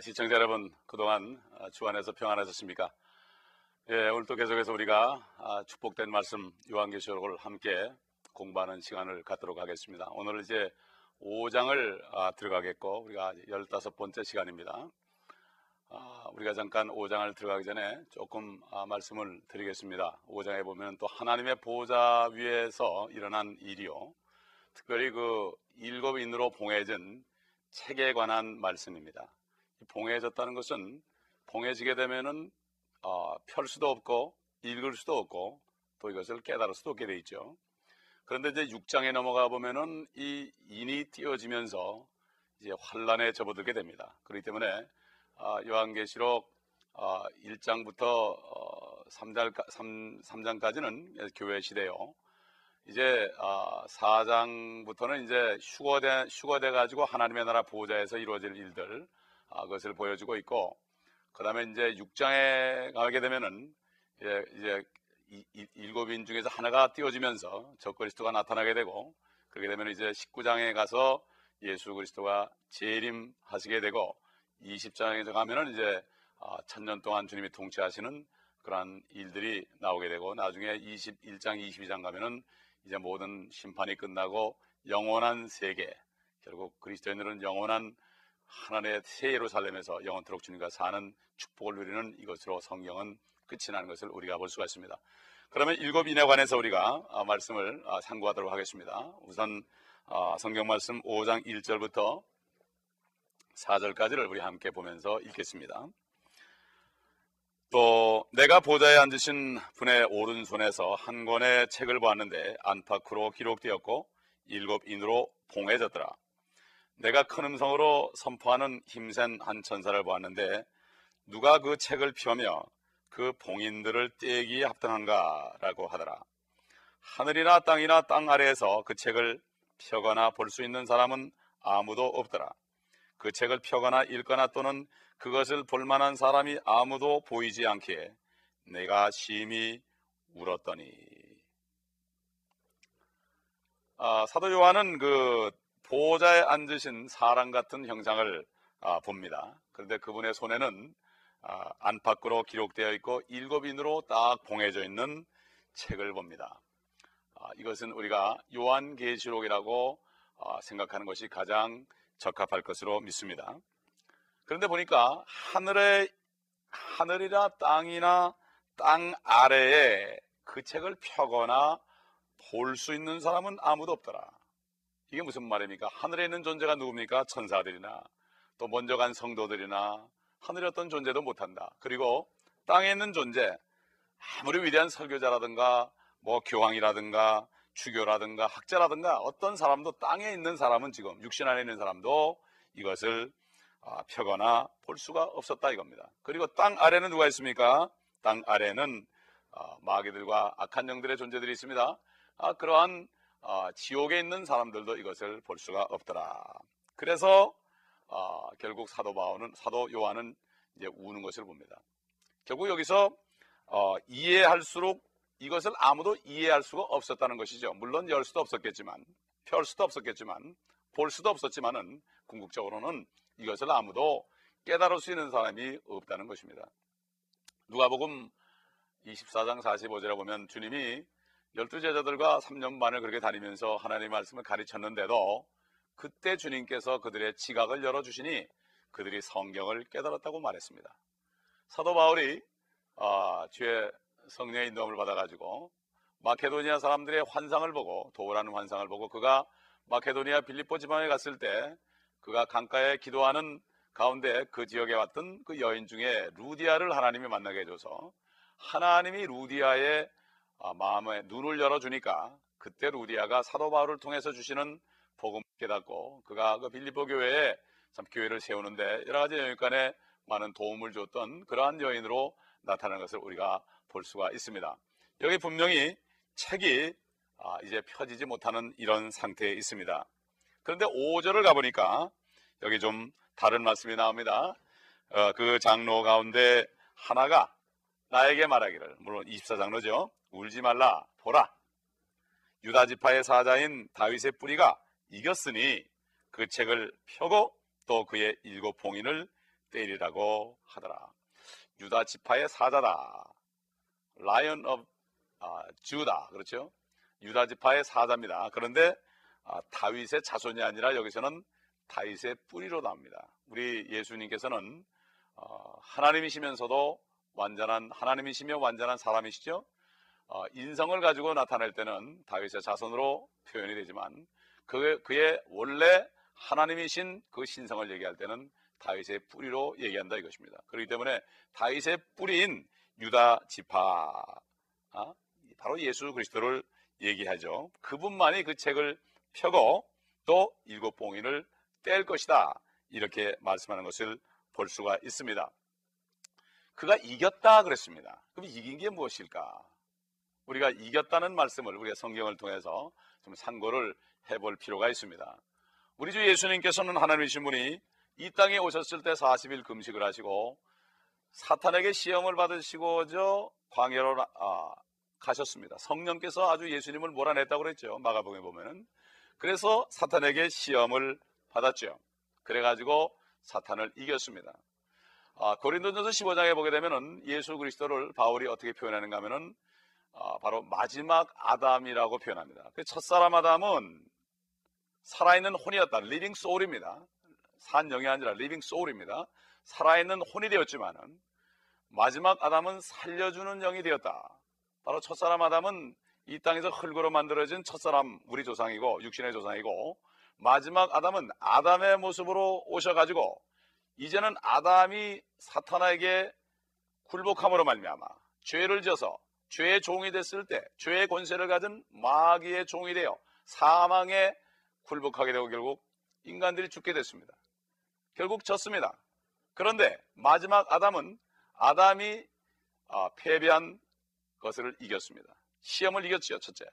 시청자 여러분 그동안 아, 주안에서 평안하셨습니까? 예, 오늘 또 계속해서 우리가 아, 축복된 말씀 요한계시록을 함께 공부하는 시간을 갖도록 하겠습니다. 오늘 이제 5장을 아, 들어가겠고 우리가 15번째 시간입니다. 우리가 잠깐 5장을 들어가기 전에 조금 말씀을 드리겠습니다. 5장에 보면 또 하나님의 보좌 위에서 일어난 일이요. 특별히 그 일곱 인으로 봉해진 책에 관한 말씀입니다. 봉해졌다는 것은 봉해지게 되면은 어, 펼 수도 없고 읽을 수도 없고 또 이것을 깨달을 수도 없게 돼 있죠. 그런데 이제 6장에 넘어가 보면은 이 인이 띄어지면서 이제 환란에 접어들게 됩니다. 그렇기 때문에 어, 요한계시록 어, 1장부터 어, 3장, 3, 3장까지는 교회 시대요. 이제 어, 4장부터는 이제 휴거돼 가지고 하나님의 나라 보호자에서 이루어질 일들 아, 그 것을 보여주고 있고 그 다음에 이제 6장에 가게 되면은 이제, 이제 일곱인 중에서 하나가 띄워지면서 적그리스도가 나타나게 되고 그렇게 되면 이제 19장에 가서 예수 그리스도가 재림하시게 되고 20장에 가면은 이제 아, 천년 동안 주님이 통치하시는 그러한 일들이 나오게 되고 나중에 21장, 22장 가면은 이제 모든 심판이 끝나고 영원한 세계 결국 그리스도인들은 영원한 하나님의 새 예루살렘에서 영원토록 주님과 사는 축복을 누리는 이것으로 성경은 끝이 나는 것을 우리가 볼 수가 있습니다. 그러면 일곱 인에 관해서 우리가 아, 말씀을 아, 상고하도록 하겠습니다. 우선 아, 성경 말씀 5장 1절부터 4절까지를 우리 함께 보면서 읽겠습니다. 또 내가 보좌에 앉으신 분의 오른손에서 한 권의 책을 보았는데 안팎으로 기록되었고 일곱 인으로 봉해졌더라. 내가 큰 음성으로 선포하는 힘센 한 천사를 보았는데 누가 그 책을 펴며 그 봉인들을 떼기에 합당한가라고 하더라. 하늘이나 땅이나 땅 아래에서 그 책을 펴거나 볼 수 있는 사람은 아무도 없더라. 그 책을 펴거나 읽거나 또는 그것을 볼 만한 사람이 아무도 보이지 않기에 내가 심히 울었더니 아, 사도 요한은 그 보호자에 앉으신 사람 같은 형상을 아, 봅니다. 그런데 그분의 손에는 아, 안팎으로 기록되어 있고 일곱 인으로 딱 봉해져 있는 책을 봅니다. 아, 이것은 우리가 요한계시록이라고 아, 생각하는 것이 가장 적합할 것으로 믿습니다. 그런데 보니까 하늘에 하늘이나 땅이나 땅 아래에 그 책을 펴거나 볼 수 있는 사람은 아무도 없더라. 이게 무슨 말입니까? 하늘에 있는 존재가 누굽니까? 천사들이나 또 먼저 간 성도들이나 하늘의 어떤 존재도 못한다. 그리고 땅에 있는 존재, 아무리 위대한 설교자라든가 뭐 교황이라든가 주교라든가 학자라든가 어떤 사람도 땅에 있는 사람은 지금 육신 안에 있는 사람도 이것을 아, 펴거나 볼 수가 없었다 이겁니다. 그리고 땅 아래는 누가 있습니까? 땅 아래는 아, 마귀들과 악한 영들의 존재들이 있습니다. 아, 그러한 어, 지옥에 있는 사람들도 이것을 볼 수가 없더라. 그래서 어, 결국 사도 바오는 사도 요한은 이제 우는 것을 봅니다. 결국 여기서 어, 이해할수록 이것을 아무도 이해할 수가 없었다는 것이죠. 물론 열 수도 없었겠지만, 펼 수도 없었겠지만, 볼 수도 없었지만은 궁극적으로는 이것을 아무도 깨달을 수 있는 사람이 없다는 것입니다. 누가복음 24장 45절에 보면 주님이 열두 제자들과 3년 반을 그렇게 다니면서 하나님의 말씀을 가르쳤는데도 그때 주님께서 그들의 지각을 열어주시니 그들이 성경을 깨달았다고 말했습니다. 사도 바울이 어, 주의 성령의 인도함을 받아가지고 마케도니아 사람들의 환상을 보고 도우라는 환상을 보고 그가 마케도니아 빌립보 지방에 갔을 때 그가 강가에 기도하는 가운데 그 지역에 왔던 그 여인 중에 루디아를 하나님이 만나게 해줘서 하나님이 루디아의 아, 마음의 눈을 열어주니까 그때 루디아가 사도 바울을 통해서 주시는 복음 깨닫고 그가 그 빌리보 교회에 참 교회를 세우는데 여러 가지 영역간에 많은 도움을 줬던 그러한 여인으로 나타나는 것을 우리가 볼 수가 있습니다. 여기 분명히 책이 아, 이제 펴지지 못하는 이런 상태에 있습니다. 그런데 5절을 가보니까 여기 좀 다른 말씀이 나옵니다. 어, 그 장로 가운데 하나가 나에게 말하기를 물론 24장로죠. 울지 말라 보라 유다 지파의 사자인 다윗의 뿌리가 이겼으니 그 책을 펴고 또 그의 일곱 봉인을 떼리라고 하더라. 유다 지파의 사자다. Lion of Judah 그렇죠? 유다 지파의 사자입니다. 그런데 아, 다윗의 자손이 아니라 여기서는 다윗의 뿌리로 나옵니다. 우리 예수님께서는 어, 하나님이시면서도 완전한 하나님이시며 완전한 사람이시죠. 어, 인성을 가지고 나타낼 때는 다윗의 자손으로 표현이 되지만 그, 그의 원래 하나님이신 그 신성을 얘기할 때는 다윗의 뿌리로 얘기한다 이것입니다. 그렇기 때문에 다윗의 뿌리인 유다 지파 아, 바로 예수 그리스도를 얘기하죠. 그분만이 그 책을 펴고 또 일곱 봉인을 뗄 것이다 이렇게 말씀하는 것을 볼 수가 있습니다. 그가 이겼다 그랬습니다. 그럼 이긴 게 무엇일까? 우리가 이겼다는 말씀을 우리가 성경을 통해서 좀 상고를 해볼 필요가 있습니다. 우리 주 예수님께서는 하나님이신 분이 이 땅에 오셨을 때 40일 금식을 하시고 사탄에게 시험을 받으시고 저 광야로 아, 가셨습니다. 성령께서 아주 예수님을 몰아냈다고 그랬죠. 마가복음에 보면은. 그래서 사탄에게 시험을 받았죠. 그래가지고 사탄을 이겼습니다. 아, 고린도전서 15장에 보게 되면은 예수 그리스도를 바울이 어떻게 표현하는가 하면은 아, 바로 마지막 아담이라고 표현합니다. 그 첫사람 아담은 살아있는 혼이었다. living soul입니다. 산 영이 아니라 living soul입니다. 살아있는 혼이 되었지만은 마지막 아담은 살려주는 영이 되었다. 바로 첫사람 아담은 이 땅에서 흙으로 만들어진 첫사람 우리 조상이고 육신의 조상이고 마지막 아담은 아담의 모습으로 오셔가지고 이제는 아담이 사탄에게 굴복함으로 말미암아 죄를 져서 죄의 종이 됐을 때 죄의 권세를 가진 마귀의 종이 되어 사망에 굴복하게 되고 결국 인간들이 죽게 됐습니다. 결국 졌습니다. 그런데 마지막 아담은 아담이 아, 패배한 것을 이겼습니다. 시험을 이겼지요, 첫째.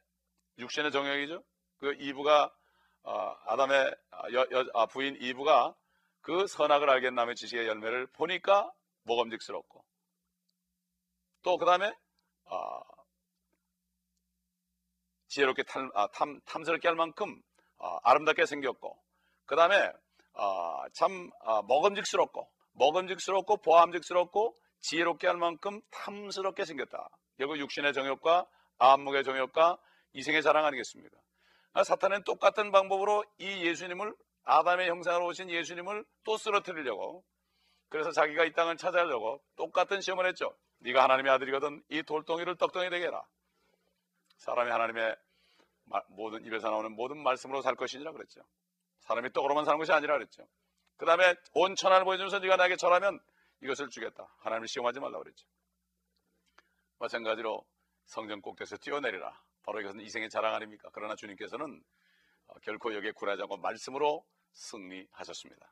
육신의 정욕이죠. 그 이브가 어, 아담의 아, 여, 여, 아, 부인 이브가 그 선악을 알겠나며 지식의 열매를 보니까 모범직스럽고 또 그 다음에 어, 지혜롭게 탐, 아, 탐, 탐스럽게 할 만큼 어, 아름답게 생겼고 그 다음에 어, 참 어, 먹음직스럽고 먹음직스럽고 보암직스럽고 지혜롭게 할 만큼 탐스럽게 생겼다. 결국 육신의 정욕과 안목의 정욕과 이생의 자랑 아니겠습니까? 아, 사탄은 똑같은 방법으로 이 예수님을 아담의 형상으로 오신 예수님을 또 쓰러뜨리려고 그래서 자기가 이 땅을 찾아려고 똑같은 시험을 했죠. 네가 하나님의 아들이거든 이 돌덩이를 떡덩이 되게 해라. 사람이 하나님의 모든 입에서 나오는 모든 말씀으로 살 것이니라 그랬죠. 사람이 떡으로만 사는 것이 아니라 그랬죠. 그 다음에 온 천하를 보여주면서 네가 나에게 절하면 이것을 주겠다. 하나님을 시험하지 말라 그랬죠. 마찬가지로 성전 꼭대에서 뛰어내리라. 바로 이것은 이생의 자랑 아닙니까? 그러나 주님께서는 어, 결코 여기에 굴하지 않고 말씀으로 승리하셨습니다.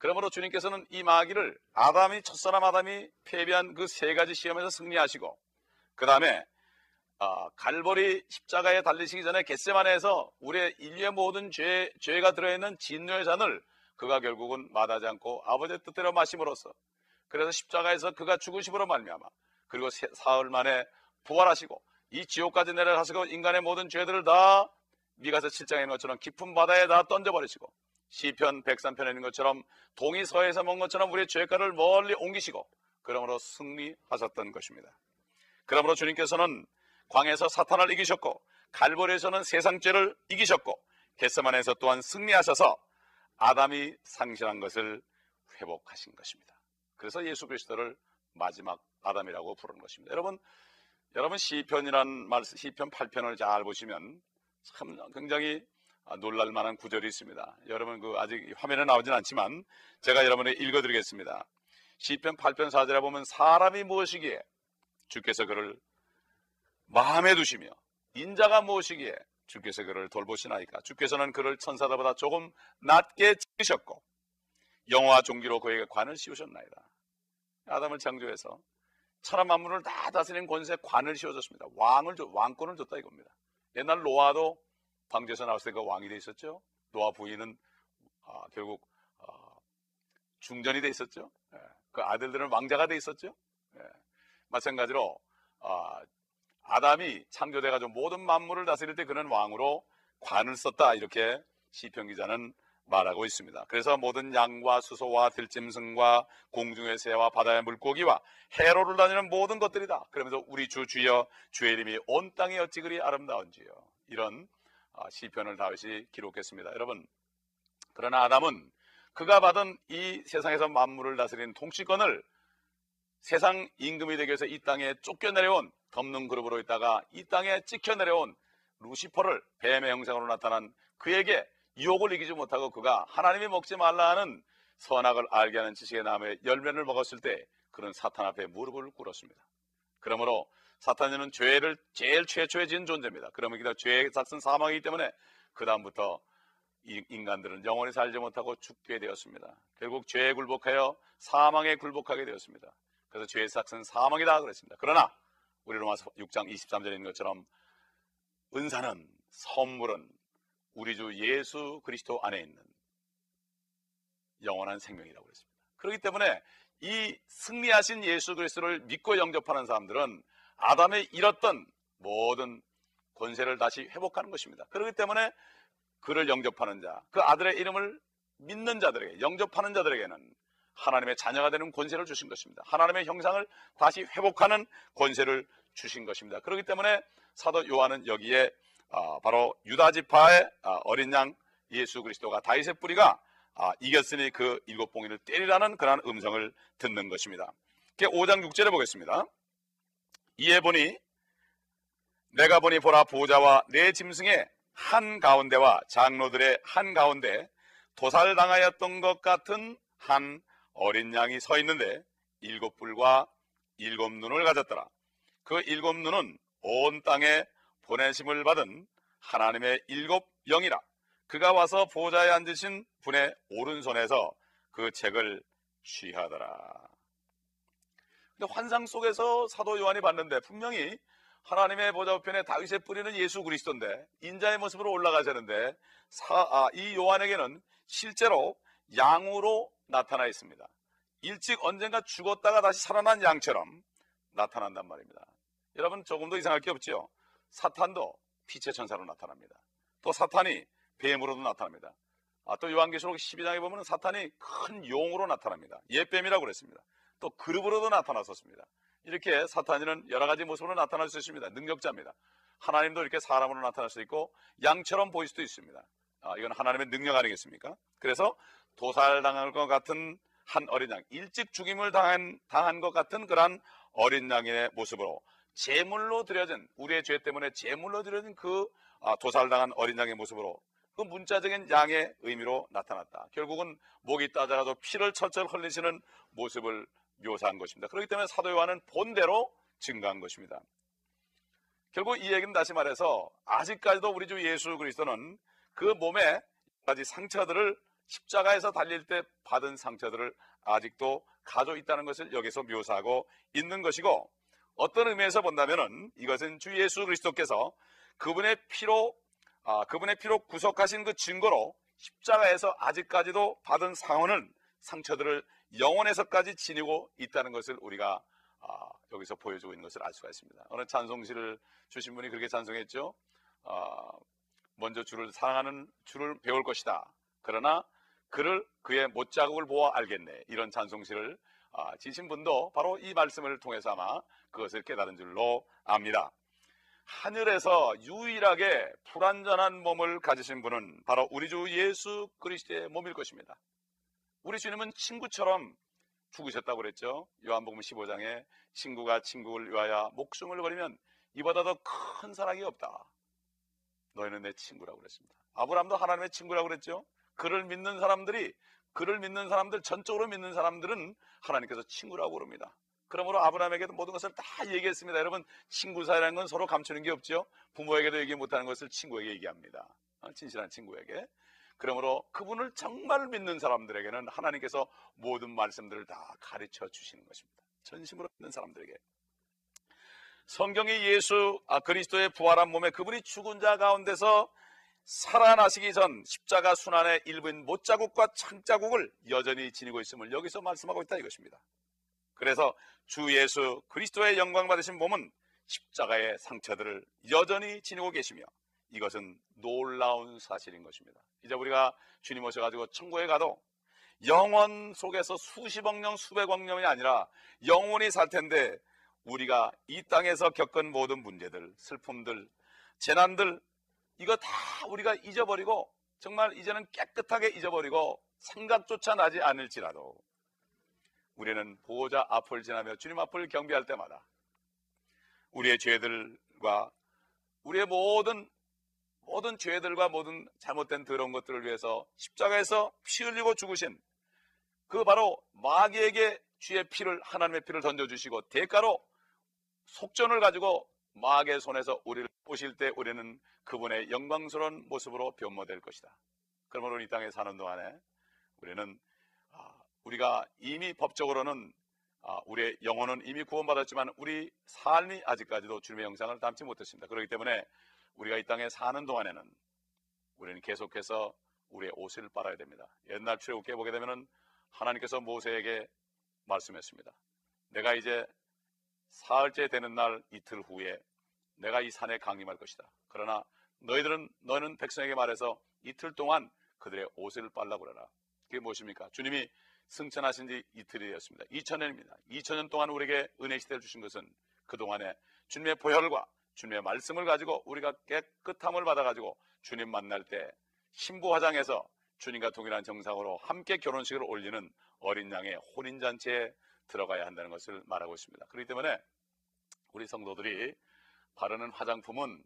그러므로 주님께서는 이 마귀를 아담이 첫사람 아담이 패배한 그 세 가지 시험에서 승리하시고 그 다음에 어, 갈보리 십자가에 달리시기 전에 겟세만에서 우리의 인류의 모든 죄, 죄가 들어있는 진노의 잔을 그가 결국은 마다하지 않고 아버지의 뜻대로 마심으로써 그래서 십자가에서 그가 죽으심으로 말미암아 그리고 사흘 만에 부활하시고 이 지옥까지 내려가시고 인간의 모든 죄들을 다 미가서 7장에 있는 것처럼 깊은 바다에 다 던져버리시고 시편 103편에 있는 것처럼 동이 서에서 먹은 것처럼 우리의 죄가를 멀리 옮기시고 그러므로 승리하셨던 것입니다. 그러므로 주님께서는 광에서 사탄을 이기셨고 갈보리에서는 세상죄를 이기셨고 겟세만에서 또한 승리하셔서 아담이 상실한 것을 회복하신 것입니다. 그래서 예수 그리스도를 마지막 아담이라고 부르는 것입니다. 여러분, 여러분 시편이란 말, 시편 8편을 잘 보시면 참 굉장히 놀랄 만한 구절이 있습니다. 여러분 그 아직 화면에 나오진 않지만 제가 여러분에게 읽어 드리겠습니다. 시편 8편 4절에 보면 사람이 무엇이기에 주께서 그를 마음에 두시며 인자가 무엇이기에 주께서 그를 돌보시나이까 주께서는 그를 천사들보다 조금 낮게 지으셨고 영화 종기로 그에게 관을 씌우셨나이다. 아담을 창조해서 천하 만물을 다 다스리는 권세 관을 씌워줬습니다. 왕을 왕권을 줬다 이겁니다. 옛날 노아도 방주에서 나왔을 때그 왕이 돼 있었죠. 노아 부인은 아, 결국 아, 중전이 돼 있었죠. 예. 그 아들들은 왕자가 돼 있었죠. 예. 마찬가지로 아, 아담이 창조돼가지고 모든 만물을 다스릴 때 그는 왕으로 관을 썼다 이렇게 시편 기자는 말하고 있습니다. 그래서 모든 양과 수소와 들짐승과 공중의 새와 바다의 물고기와 해로를 다니는 모든 것들이다. 그러면서 우리 주 주여 주의 이름이 온 땅에 어찌 그리 아름다운지요. 이런 아, 시편을 다윗이 기록했습니다. 여러분 그러나 아담은 그가 받은 이 세상에서 만물을 다스리는 통치권을 세상 임금이 되기 위해서 이 땅에 쫓겨내려온 덮는 그룹으로 있다가 이 땅에 찍혀내려온 루시퍼를 뱀의 형상으로 나타난 그에게 유혹을 이기지 못하고 그가 하나님이 먹지 말라 하는 선악을 알게 하는 지식의 나무의 열매를 먹었을 때 그는 사탄 앞에 무릎을 꿇었습니다. 그러므로 사탄은 죄를 제일 최초에 지은 존재입니다. 그러면 그 죄의 삭은 사망이기 때문에 그 다음부터 인간들은 영원히 살지 못하고 죽게 되었습니다. 결국 죄에 굴복하여 사망에 굴복하게 되었습니다. 그래서 죄의 삭은 사망이다 그랬습니다. 그러나 우리 로마서 6장 23절에 있는 것처럼 은사는 선물은 우리 주 예수 그리스도 안에 있는 영원한 생명이라고 그랬습니다. 그렇기 때문에 이 승리하신 예수 그리스도를 믿고 영접하는 사람들은 아담의 잃었던 모든 권세를 다시 회복하는 것입니다. 그렇기 때문에 그를 영접하는 자, 그 아들의 이름을 믿는 자들에게 영접하는 자들에게는 하나님의 자녀가 되는 권세를 주신 것입니다. 하나님의 형상을 다시 회복하는 권세를 주신 것입니다. 그렇기 때문에 사도 요한은 여기에 아, 바로 유다 지파의 아, 어린 양 예수 그리스도가 다윗의 뿌리가 아, 이겼으니 그 일곱 봉이를 때리라는 그러한 음성을 듣는 것입니다. 5장 6절에 보겠습니다. 이에 보니 내가 보니 보라 보좌와 내 짐승의 한 가운데와 장로들의 한 가운데 도살당하였던 것 같은 한 어린 양이 서 있는데 일곱 불과 일곱 눈을 가졌더라. 그 일곱 눈은 온 땅에 보내심을 받은 하나님의 일곱 영이라. 그가 와서 보좌에 앉으신 분의 오른손에서 그 책을 취하더라. 근데 환상 속에서 사도 요한이 봤는데 분명히 하나님의 보좌 우편에 다윗의 뿌리는 예수 그리스도인데 인자의 모습으로 올라가자는데 아, 이 요한에게는 실제로 양으로 나타나 있습니다. 일찍 언젠가 죽었다가 다시 살아난 양처럼 나타난단 말입니다. 여러분 조금도 이상할 게 없죠. 사탄도 빛의 천사로 나타납니다. 또 사탄이 뱀으로도 나타납니다. 아, 또 요한계시록 12장에 보면 사탄이 큰 용으로 나타납니다. 예뱀이라고 그랬습니다. 또 그룹으로도 나타났었습니다. 이렇게 사탄이는 여러 가지 모습으로 나타날 수 있습니다. 능력자입니다. 하나님도 이렇게 사람으로 나타날 수 있고 양처럼 보일 수도 있습니다. 아, 이건 하나님의 능력 아니겠습니까? 그래서 도살당할 것 같은 한 어린 양, 일찍 죽임을 당한, 당한 것 같은 그러한 어린 양의 모습으로 제물로 드려진 우리의 죄 때문에 제물로 드려진 그 아, 도살당한 어린 양의 모습으로 그 문자적인 양의 의미로 나타났다. 결국은 목이 따져가지고 피를 철철 흘리시는 모습을 묘사한 것입니다. 그렇기 때문에 사도 요한은 본대로 증가한 것입니다. 결국 이 얘기는 다시 말해서 아직까지도 우리 주 예수 그리스도는 그 몸에 가지 상처들을 십자가에서 달릴 때 받은 상처들을 아직도 가지고 있다는 것을 여기서 묘사하고 있는 것이고 어떤 의미에서 본다면은 이것은 주 예수 그리스도께서 그분의 피로 아, 그분의 피로 구속하신 그 증거로 십자가에서 아직까지도 받은 상흔은 상처들을 영원에서까지 지니고 있다는 것을 우리가 아, 여기서 보여주고 있는 것을 알 수가 있습니다. 어느 찬송시를 주신 분이 그렇게 찬송했죠. 아, 먼저 주를 사랑하는 주를 배울 것이다. 그러나 그를 그의 못자국을 보아 알겠네. 이런 찬송시를 아, 지신 분도 바로 이 말씀을 통해서 아마 그것을 깨달은 줄로 압니다. 하늘에서 유일하게 불완전한 몸을 가지신 분은 바로 우리 주 예수 그리스도의 몸일 것입니다. 우리 주님은 친구처럼 죽으셨다고 그랬죠. 요한복음 15장에 친구가 친구를 위하여 목숨을 버리면 이보다 더 큰 사랑이 없다. 너희는 내 친구라고 그랬습니다. 아브라함도 하나님의 친구라고 그랬죠. 그를 믿는 사람들이 그를 믿는 사람들 전적으로 믿는 사람들은 하나님께서 친구라고 그럽니다. 그러므로 아브라함에게도 모든 것을 다 얘기했습니다. 여러분 친구 사이라는 건 서로 감추는 게 없죠. 부모에게도 얘기 못하는 것을 친구에게 얘기합니다. 어, 진실한 친구에게. 그러므로 그분을 정말 믿는 사람들에게는 하나님께서 모든 말씀들을 다 가르쳐 주시는 것입니다. 전심으로 믿는 사람들에게. 성경이 예수 아, 그리스도의 부활한 몸에 그분이 죽은 자 가운데서 살아나시기 전 십자가 순환의 일부인 못자국과 창자국을 여전히 지니고 있음을 여기서 말씀하고 있다 이것입니다. 그래서 주 예수 그리스도의 영광 받으신 몸은 십자가의 상처들을 여전히 지니고 계시며 이것은 놀라운 사실인 것입니다. 이제 우리가 주님 오셔가지고 천국에 가도 영원 속에서 수십억 년, 수백억 년이 아니라 영원히 살 텐데 우리가 이 땅에서 겪은 모든 문제들, 슬픔들, 재난들 이거 다 우리가 잊어버리고 정말 이제는 깨끗하게 잊어버리고 생각조차 나지 않을지라도 우리는 보호자 앞을 지나며 주님 앞을 경배할 때마다 우리의 죄들과 우리의 모든 모든 죄들과 모든 잘못된 더러운 것들을 위해서 십자가에서 피 흘리고 죽으신 그 바로 마귀에게 주의 피를 하나님의 피를 던져주시고 대가로 속전을 가지고 마귀의 손에서 우리를 보실 때 우리는 그분의 영광스러운 모습으로 변모될 것이다. 그러므로 이 땅에 사는 동안에 우리는 아, 우리가 이미 법적으로는 아, 우리의 영혼은 이미 구원받았지만 우리 삶이 아직까지도 주님의 영상을 담지 못했습니다. 그렇기 때문에 우리가 이 땅에 사는 동안에는 우리는 계속해서 우리의 옷을 빨아야 됩니다. 옛날 출애굽기에 보게 되면은 하나님께서 모세에게 말씀했습니다. 내가 이제 사흘째 되는 날 이틀 후에 내가 이 산에 강림할 것이다. 그러나 너희들은 너는 백성에게 말해서 이틀 동안 그들의 옷을 빨라 그러라. 그게 무엇입니까? 주님이 승천하신 지 이틀이 되었습니다. 2000년입니다. 2000년 동안 우리에게 은혜 시대를 주신 것은 그동안에 주님의 보혈과 주님의 말씀을 가지고 우리가 깨끗함을 받아가지고 주님 만날 때 신부 화장에서 주님과 동일한 정상으로 함께 결혼식을 올리는 어린 양의 혼인잔치에 들어가야 한다는 것을 말하고 있습니다. 그렇기 때문에 우리 성도들이 바르는 화장품은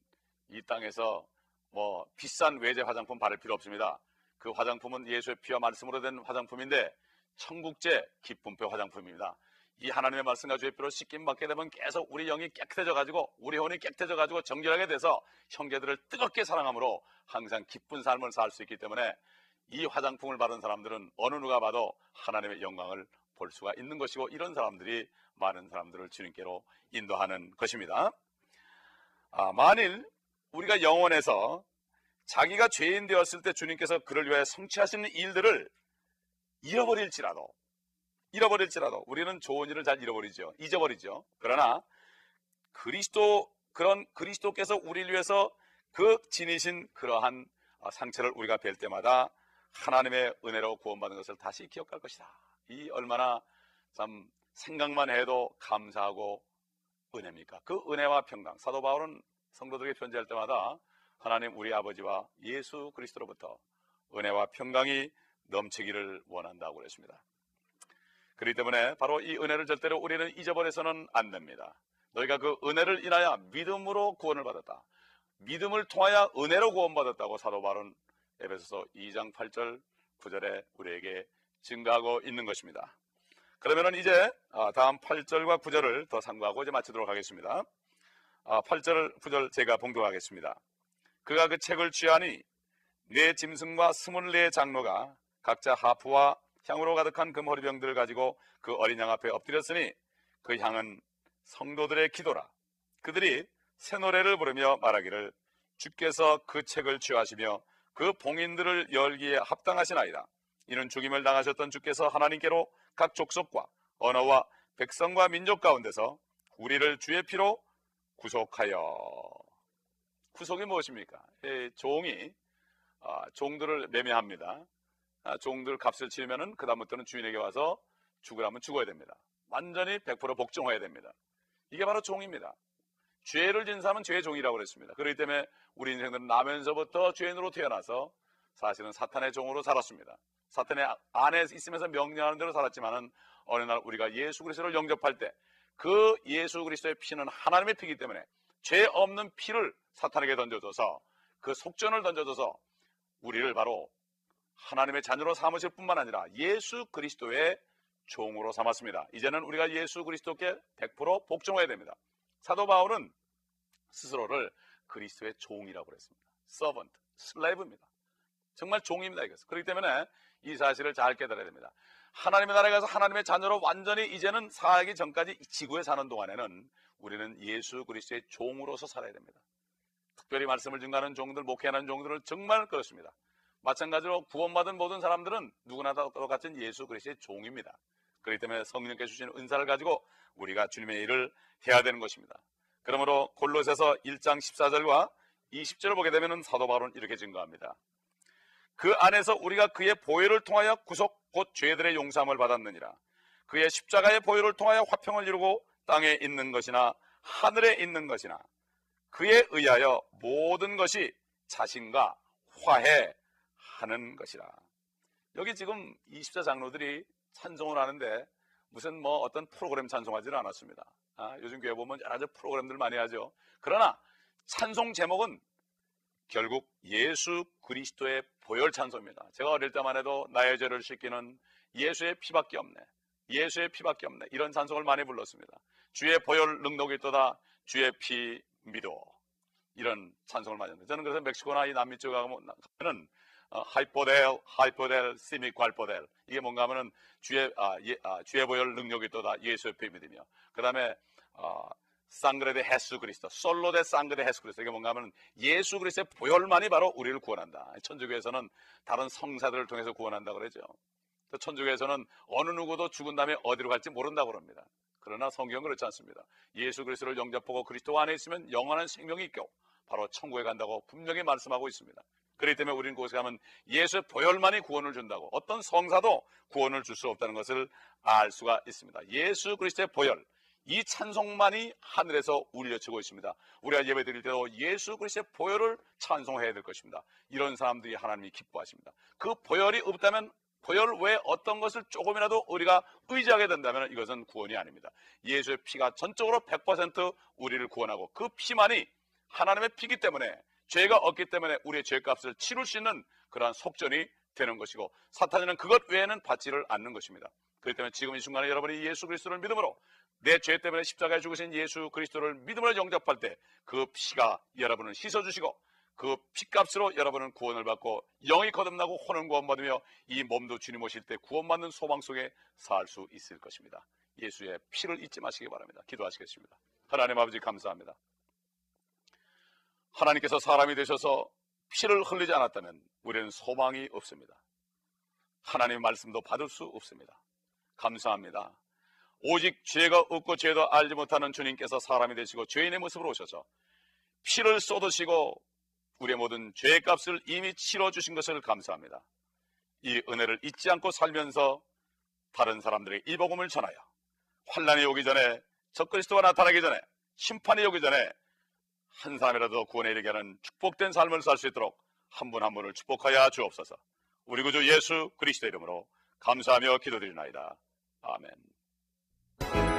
이 땅에서 뭐 비싼 외제 화장품 바를 필요 없습니다. 그 화장품은 예수의 피와 말씀으로 된 화장품인데 천국제 기쁨표 화장품입니다. 이 하나님의 말씀과 주의 피로 씻김 받게 되면 계속 우리 영이 깨끗해져 가지고 우리 혼이 깨끗해져 가지고 정결하게 돼서 형제들을 뜨겁게 사랑함으로 항상 기쁜 삶을 살 수 있기 때문에 이 화장품을 바른 사람들은 어느 누가 봐도 하나님의 영광을 볼 수가 있는 것이고 이런 사람들이 많은 사람들을 주님께로 인도하는 것입니다. 아, 만일 우리가 영원에서 자기가 죄인 되었을 때 주님께서 그를 위해 성취하시는 일들을 잃어버릴지라도 잃어버릴지라도 우리는 좋은 일을 잘 잃어버리죠. 잊어버리죠. 그러나 그리스도 그런 그리스도께서 우리를 위해서 그 지니신 그러한 상처를 우리가 뵐 때마다 하나님의 은혜로 구원받은 것을 다시 기억할 것이다. 이 얼마나 참 생각만 해도 감사하고 은혜입니까? 그 은혜와 평강. 사도 바울은 성도들에게 편지할 때마다 하나님 우리 아버지와 예수 그리스도로부터 은혜와 평강이 넘치기를 원한다고 그랬습니다. 그렇기 때문에 바로 이 은혜를 절대로 우리는 잊어버려서는 안 됩니다. 너희가 그 은혜를 인하여 믿음으로 구원을 받았다. 믿음을 통하여 은혜로 구원받았다고 사도 바울은 에베소서 2장 8절 9절에 우리에게 증가하고 있는 것입니다. 그러면 이제 아, 다음 8절과 9절을 더 상고하고 이제 마치도록 하겠습니다. 8절, 아, 9절 제가 봉독하겠습니다. 그가 그 책을 취하니 네 짐승과 스물네 장로가 각자 하프와 향으로 가득한 금 허리병들을 가지고 그 어린 양 앞에 엎드렸으니 그 향은 성도들의 기도라. 그들이 새 노래를 부르며 말하기를 주께서 그 책을 취하시며 그 봉인들을 열기에 합당하시나이다. 이는 죽임을 당하셨던 주께서 하나님께로 각 족속과 언어와 백성과 민족 가운데서 우리를 주의 피로 구속하여 구속이 무엇입니까? 종이 아, 종들을 매매합니다. 아, 종들 값을 치르면은 그 다음부터는 주인에게 와서 죽으라면 죽어야 됩니다. 완전히 100% 복종해야 됩니다. 이게 바로 종입니다. 죄를 진 사람은 죄의 종이라고 그랬습니다. 그렇기 때문에 우리 인생들은 나면서부터 죄인으로 태어나서 사실은 사탄의 종으로 살았습니다. 사탄의 안에 있으면서 명령하는 대로 살았지만은 어느 날 우리가 예수 그리스도를 영접할 때 그 예수 그리스도의 피는 하나님의 피이기 때문에 죄 없는 피를 사탄에게 던져줘서 그 속전을 던져줘서 우리를 바로 하나님의 자녀로 삼으실 뿐만 아니라 예수 그리스도의 종으로 삼았습니다. 이제는 우리가 예수 그리스도께 100% 복종해야 됩니다. 사도 바울은 스스로를 그리스도의 종이라고 그랬습니다. servant, slave입니다. 정말 종입니다. 이것은. 그렇기 때문에 이 사실을 잘 깨달아야 됩니다. 하나님의 나라에 가서 하나님의 자녀로 완전히 이제는 살기 전까지 지구에 사는 동안에는 우리는 예수 그리스도의 종으로서 살아야 됩니다. 특별히 말씀을 증가하는 종들, 목회하는 종들은 정말 그렇습니다. 마찬가지로 구원받은 모든 사람들은 누구나 다 똑같은 예수 그리스도의 종입니다. 그렇기 때문에 성령께 주신 은사를 가지고 우리가 주님의 일을 해야 되는 것입니다. 그러므로 골로새서 1장 14절과 20절을 보게 되면 사도 바울은 이렇게 증거합니다. 그 안에서 우리가 그의 보혈을 통하여 구속 곧 죄들의 용서함을 받았느니라. 그의 십자가의 보혈을 통하여 화평을 이루고 땅에 있는 것이나 하늘에 있는 것이나 그에 의하여 모든 것이 자신과 화해 하는 것이라. 여기 지금 20자 장로들이 찬송을 하는데 무슨 뭐 어떤 프로그램 찬송하지는 않았습니다. 아, 요즘 교회 보면 여러 가지 프로그램들 많이 하죠. 그러나 찬송 제목은 결국 예수 그리스도의 보혈 찬송입니다. 제가 어릴 때만 해도 나의 죄를 씻기는 예수의 피밖에 없네. 예수의 피밖에 없네. 이런 찬송을 많이 불렀습니다. 주의 보혈 능력이 있도다. 주의 피 믿어. 이런 찬송을 많이 합니다. 저는 그래서 멕시코나 이 남미 쪽에 가면 어, 하이포델, 하이포델, 시미괄포델 이게 뭔가 하면은 주의 아, 예, 아, 주의 보혈 능력이 있도다. 예수의 피 믿으며 그 다음에 어, 상그레데 헤스 그리스도, 솔로데 상그레 헤스 그리스도 이게 뭔가 하면 예수 그리스도의 보혈만이 바로 우리를 구원한다. 천주교에서는 다른 성사들을 통해서 구원한다 그러죠. 천주교에서는 어느 누구도 죽은 다음에 어디로 갈지 모른다고 그럽니다. 그러나 성경은 그렇지 않습니다. 예수 그리스도를 영접하고 그리스도 안에 있으면 영원한 생명이 있고 바로 천국에 간다고 분명히 말씀하고 있습니다. 그렇기 때문에 우리는 그곳에 가면 예수의 보혈만이 구원을 준다고 어떤 성사도 구원을 줄 수 없다는 것을 알 수가 있습니다. 예수 그리스도의 보혈, 이 찬송만이 하늘에서 울려치고 있습니다. 우리가 예배 드릴 때도 예수 그리스도의 보혈을 찬송해야 될 것입니다. 이런 사람들이 하나님이 기뻐하십니다. 그 보혈이 없다면 보혈 외에 어떤 것을 조금이라도 우리가 의지하게 된다면 이것은 구원이 아닙니다. 예수의 피가 전적으로 100% 우리를 구원하고 그 피만이 하나님의 피기 때문에 죄가 없기 때문에 우리의 죄값을 치룰 수 있는 그러한 속전이 되는 것이고 사탄은 그것 외에는 받지를 않는 것입니다. 그렇기 때문에 지금 이 순간에 여러분이 예수 그리스도를 믿음으로 내 죄 때문에 십자가에 죽으신 예수 그리스도를 믿음으로 영접할 때 그 피가 여러분을 씻어주시고 그 피값으로 여러분은 구원을 받고 영이 거듭나고 혼은 구원받으며 이 몸도 주님 오실 때 구원받는 소망 속에 살 수 있을 것입니다. 예수의 피를 잊지 마시기 바랍니다. 기도하시겠습니다. 하나님 아버지 감사합니다. 하나님께서 사람이 되셔서 피를 흘리지 않았다면 우리는 소망이 없습니다. 하나님의 말씀도 받을 수 없습니다. 감사합니다. 오직 죄가 없고 죄도 알지 못하는 주님께서 사람이 되시고 죄인의 모습으로 오셔서 피를 쏟으시고 우리의 모든 죄의 값을 이미 치러 주신 것을 감사합니다. 이 은혜를 잊지 않고 살면서 다른 사람들에게 이 복음을 전하여 환란이 오기 전에 적그리스도가 나타나기 전에 심판이 오기 전에 한 사람이라도 구원에 이르게 하는 축복된 삶을 살 수 있도록 한 분한 한 분을 축복하여 주옵소서. 우리 구주 예수 그리스도 이름으로 감사하며 기도드리나이다. 아멘.